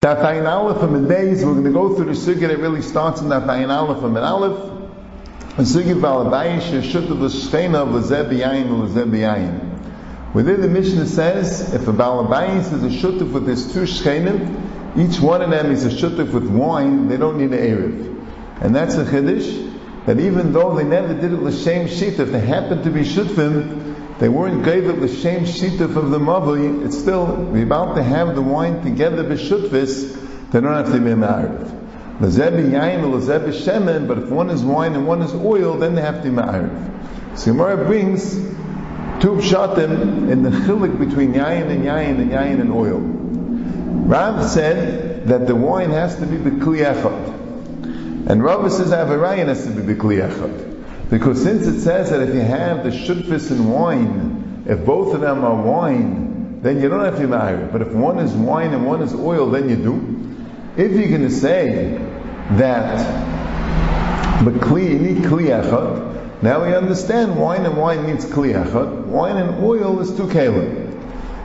Daf Ayin Aleph and days we're going to go through the sugya that really starts in Daf Ayin Aleph and Aleph. The sugya Balabayish Shut of the Shchena of Lezeb Yayin and Lezeb Yayin. Within the Mishnah says if a Balabayis is a shutuf with his two Shchenim, each one of them is a shutuf with wine, they don't need an Erev. And that's a Chiddush, that even though they never did it l'shem shit, if they happen to be shutfim, they weren't the same shituf of the mavli, it's still, we're about to have the wine together b'shutvis, they don't have to be married. Lezebi yain lezebi shemen, but if one is wine and one is oil, then they have to be married. So Gemara brings two pshatim in the chilik between yain and yain and yain and oil. Rav said that the wine has to be b'kli. And Rav says I have a avarayin has to be b'kli echad. Because since it says that if you have the shutfis and wine, if both of them are wine, then you don't have to marry. But if one is wine and one is oil, then you do. If you're going to say that but kli, kli now we understand wine and wine needs kli. Wine and oil is two kalim.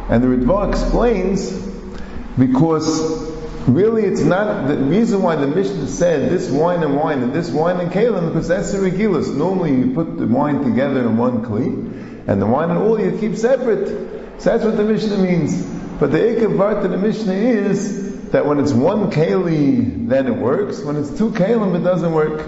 And the Ritva explains because Really, it's not the reason why the Mishnah said this wine and wine and this wine and kalim because that's the regilus. Normally, you put the wine together in one kli, and the wine and oil you keep separate. So that's what the Mishnah means. But the ikar part of the Mishnah is that when it's one keli, then it works. When it's two kalim, it doesn't work.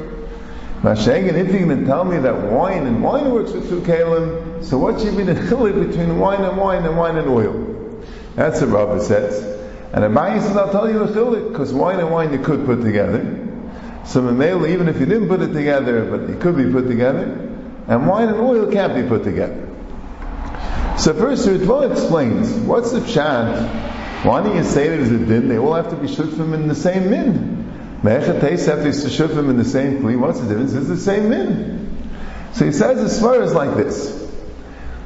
Mashagan, if you're going to tell me that wine and wine works with two kalim, so what should be the chilik between wine and wine and wine and oil? That's what Rabbah says. And Abayi says, I'll tell you a chilik, because wine and wine you could put together. So Mamela, even if you didn't put it together, but it could be put together, and wine and oil can't be put together. So first, Ritva explains, what's the pshat? Why do you say there's a din? They all have to be shutfim in the same min. Me'echat teis have to shutfim in the same kli. What's the difference? It's the same min. So he says as far as like this.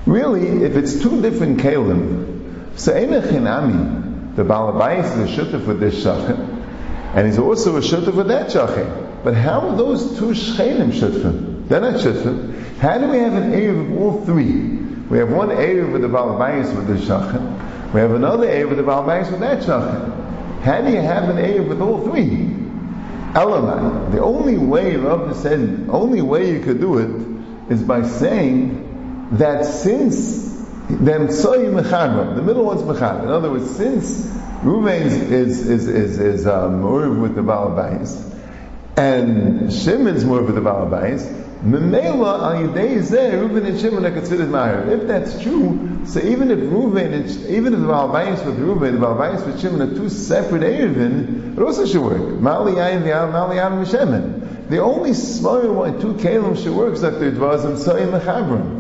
Really, if it's two different kalim, so chinami, the Balabais is a shutuf with this shachin, and he's also a shutuf with that shachin. But how are those two shchenim shutfim? They're not shutfim. How do we have an Erev of all three? We have one Erev with the Balabais with the shachin. We have another Erev with the Balabais with that shachin. How do you have an Erev with all three? Elamai. The only way Rav said, only way you could do it is by saying that since then Tsoy Mechadra. The middle one's Mechadra. In other words, since Ruvain is is is is um, with the Balabais, and Shimon's more with the Balabais, Memela al Yidei Zeh, Reuven and Shimon are considered Meir. If that's true, so even if Reuven, and, even if the Balabais with Reuven, the Balabais with Shimon are two separate Erevin, it also should work. Mali Yain V'Yam, Mali Yam Shimon. The only smaller one, two Kalim should work, like the Dvaz and Tsoy Mechadra.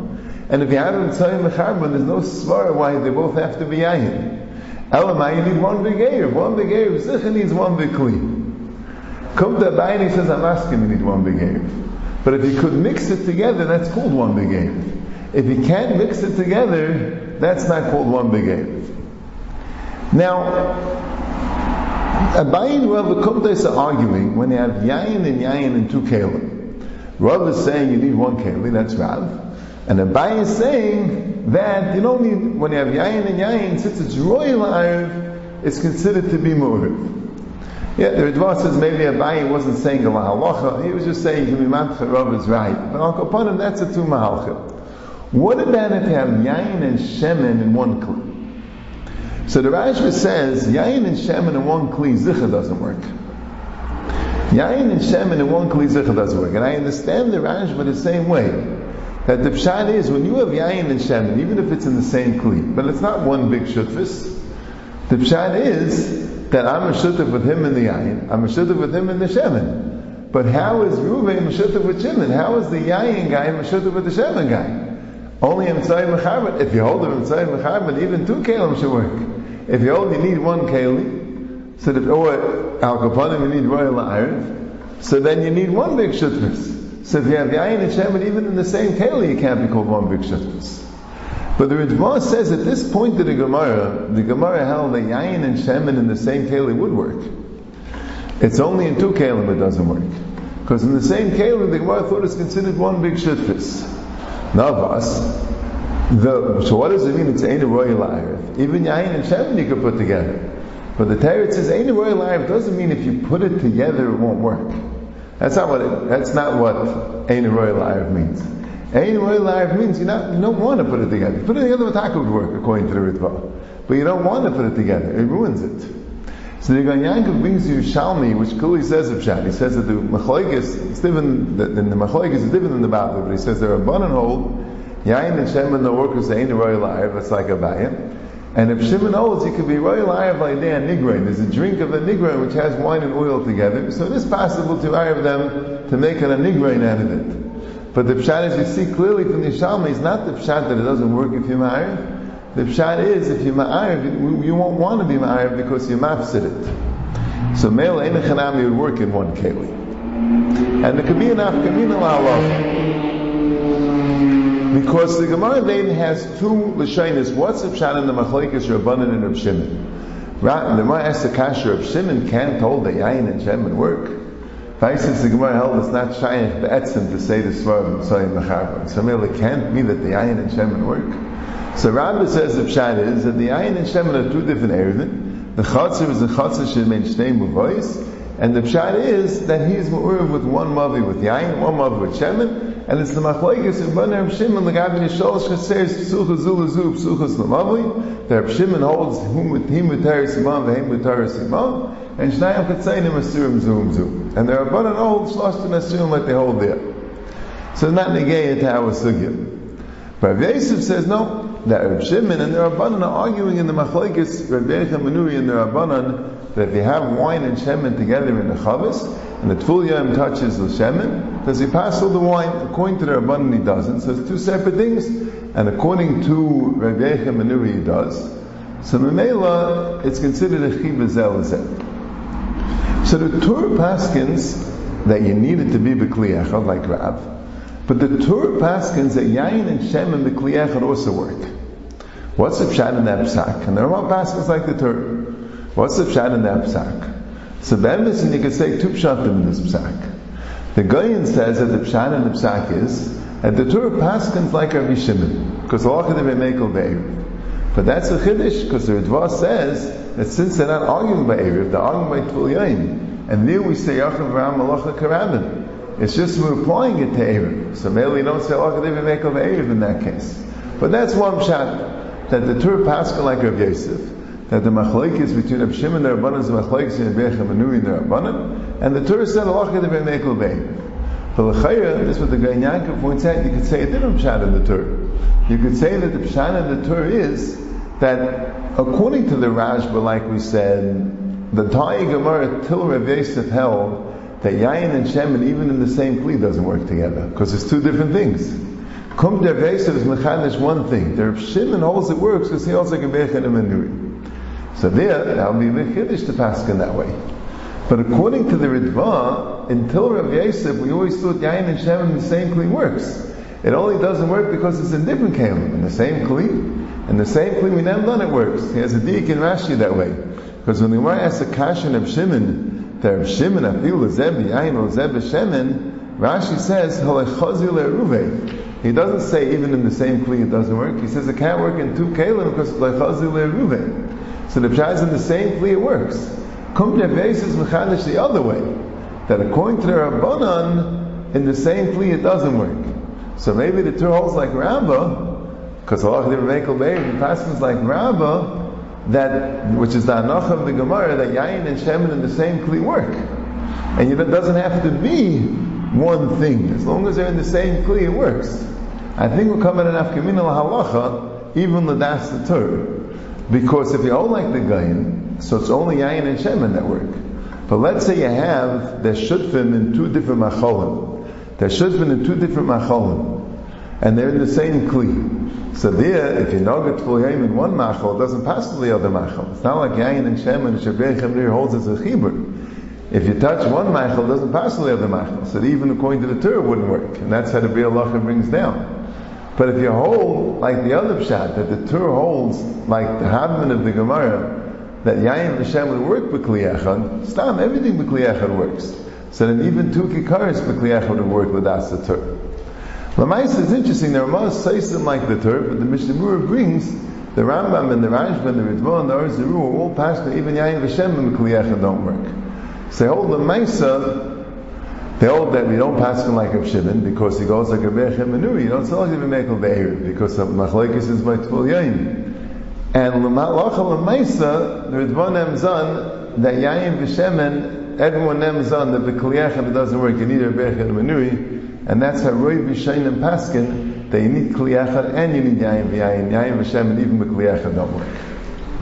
And if you have them tzayim mecharban, there's no svara why they both have to be yayin. Elamai, you need one big Erev. One big Erev. Zicha needs one big kli. Come to Abayin, he says, I'm asking, you need one big Erev. But if you could mix it together, that's called one big Erev. If you can't mix it together, that's not called one big Erev. Now, Abayin Rav Kumtais are arguing when you have yayin and yayin and two kalim. Rav is saying you need one keli, that's Rav. And Abai is saying that you don't need, when you have yayin and yayin, since it's royal arv, it's considered to be mu'riv. Yeah, the Ritva says maybe Abai wasn't saying a halacha, he was just saying Himimam Rav is right. But Al Kapanim, that's a two mahalcha. What about if you have yayin and shemen in one kli? So the Rashba says yayin and shemen in one kli, zicha doesn't work. Yayin and shemen in one kli, zicha doesn't work. And I understand the Rashba the same way that the pshat is when you have yayin and shemen, even if it's in the same kli, but it's not one big shutfis. The pshat is that I'm a shutf with him in the yayin, I'm a shutf with him in the shemen. But how is Ruvain Meshutah with Shimon? How is the Yayin guy Meshutah with the Shimon guy? Only in Tzai Mecharman. If you hold him in Tzai Mecharman, even two kelim should work. If you only need one Kali, so that, or Al Kapanim, you need Royal La'ariv, so then you need one big Shutfis. So if you have Yayin and Shemin even in the same keli, it can't be called one big shittus. But the Ritva says at this point in the Gemara, the Gemara held that Yayin and Shemin in the same keli would work. It's only in two kelim it doesn't work. Because in the same keli, the Gemara thought it's considered one big shittus. Navas, the, so what does it mean? It's a royal life. Even Yayin and Shemin you could put together. But the Teretz says, Ein Roy La'ariv doesn't mean if you put it together it won't work. That's not what it, that's not what Ein Roy La'ariv means. Ein Roy La'ariv means you not you don't want to put it together. Put it together with Taka would work according to the Ritva. But you don't want to put it together. It ruins it. So the Gaon Yankov brings Yerushalmi, which clearly says of Pshat. He says that the Machlokes, it's different, the, the, the is different than the Bavli, but he says there are Banan hold, Yain and Shem and the workers ain't a royal liar, it's like a Bayim. And if Shimon holds, he could be royal day and Nigrain. There's a drink of a Nigrain which has wine and oil together, so it is possible to hire them to make an Nigrain out of it. But the Pshat, as you see clearly from the Shalmi, is not the Pshat that it doesn't work if you marry. The pshat is, if you're you won't want to be ma'ariv because you're mafsid it. So male einachanami would work in one keli. And there could be enough kamina la'alav. Because the Gemara then has two lashonis. What's the pshat in the machlekes Rabbanan and Reb Shimon? Right, the Gemara asks the kasher, Reb Shimon can't hold the yain and shemen work. Since the Gemara held it's not shayach be'etzim to say the svarim sayim mecharban. So it can't be that the yain and shemen work. So Rabbi says the pshat is that the ayin and shemen are two different erevin. The chatzir is the chatzir shemen shnei voice, and the pshat is that he is with one mavi with yain, one mavi with shemen, and it's the machlekes in Bnei Reb Shimon l'gavi nishol chaseres psucha zul zu psuchas l'mavi. The Reb Shimon holds him with him with teres imam v'him with teres imam, and shnayim katzeinim asurim zum zu. And there are Bnei hold shloshtim asurim like they hold there. So not negayah to our sugya. But Rav Yosef says no that Reb Shimon and the Rabbanan are arguing in the Machlekes, Reb Yecha Menuri and the Rabbanan, that if you have wine and Shemen together in the Chavis, and the Yom touches the Shemen, does he pass all the wine? According to the Rabbanan, he doesn't. So it's two separate things, and according to Yecha Menuri, he does. So Memela, it's considered a Chiva Zel So the Tur Paskins, that you needed to be B'Kli like Rav, but the Tur paskins that Yain and Shem and the Kliyachar also work. What's the pshat in that psak? And there are paskins like the Tur. What's the pshat in that psak? So then, you can say two pshatim in this psak. The Goyen says that the pshat and the psak is that the Tur paskins like Rabbi Shimon, because But that's a chiddush, because the Ritva says that since they're not arguing by Erev, they're arguing by Tvul And there we say Yachav Ram Malacha Karabin. It's just we're applying it to Erev. So maybe we don't say oh, could even make of Erev in that case. But that's one shot that the Tur Pascha like Rav Yosef, that the machlekes between Shimon and the Rabbanan is the machlekes in Rebbe Chamanui and Rabbanan, and the Tur said could even make of Erev. For the Chayra, this is what the Gaon Yankov points out, you could say a different pshat in the Tur. You could say that the pshat in the Tur is that according to the Rashba, like we said, the Tai Gemara till Rav Yosef held that yayin and shemen, even in the same kli, doesn't work together because it's two different things. Kum der is mechanish one thing. Der Shimon holds it works because he holds like a bechan and So there, that'll be mechiddish to pass in that way. But according to the Ritva, until Rav Yosef, we always thought yayin and shemen in the same kli works. It only doesn't work because it's in different kalim. In the same kli, in the same kli, we never done it works. He has a dik in Rashi that way. Because when the Gemara asks a kashan of Shimon, there Shimon Afil Zeb Yain Zeb Shemen, Rashi says Halachazil Eruve. He doesn't say even in the same kli it doesn't work. He says it can't work in two kalim because Halachazil Eruve. So the pshat is in the same kli it works. Kum Neves is mechanish the other way. That according to the Rabbanan, in the same kli it doesn't work. So maybe the two holds like Rabbah, because Allah didn't make a the passage like Rabbah, that which is the anach of the Gemara that yain and shemen in the same kli work, and it doesn't have to be one thing. As long as they're in the same kli, it works. I think we're coming in afkamina halacha even the das the tur, because if you all like the gain, so it's only yain and shemen that work. But let's say you have the shutfim in two different macholim. They're shutfim in two different macholim, and they're in the same kli. So there, if you know full yaim in one machal, it doesn't pass to the other machal. It's not like yain and shem and shabei chemir holds as a chibur. If you touch one machal, it doesn't pass to the other machal. So even according to the Torah, wouldn't work. And that's how the Biur Halacha brings down. But if you hold like the other pshat, that the Torah holds like the Hadman of the Gemara, that and Hashem would work with Kliyachad, stam, everything with Kliyachad works. So then even two kikaris with Kliyachad would work with the Torah. Lamais is interesting. The Ramah says them like the Tur, but the Mishnah brings The Rambam and the Rashba and the Ritva and the Ohr Zarua are all passionate, even Yayin V'Shem and Kliyachad don't work. So hold the Maisa, they hold that we don't pass him like Rav Shimon because he goes like a Bechem Menu. You don't say like a Mekel Be'er because of Machlekes is by Tvul Yain. And L'Malacha L'Maisa, the Ritva Nemzan, that Yayin V'Shemen, everyone Nemzan, that the Kliyachad doesn't work, you need a Bechem Menu. And that's how Roy B'Shain and Paskin, that you need Kliyachad and you need Yayin V'Yayin. Yayin V'Shem and even the Kliyachad don't work.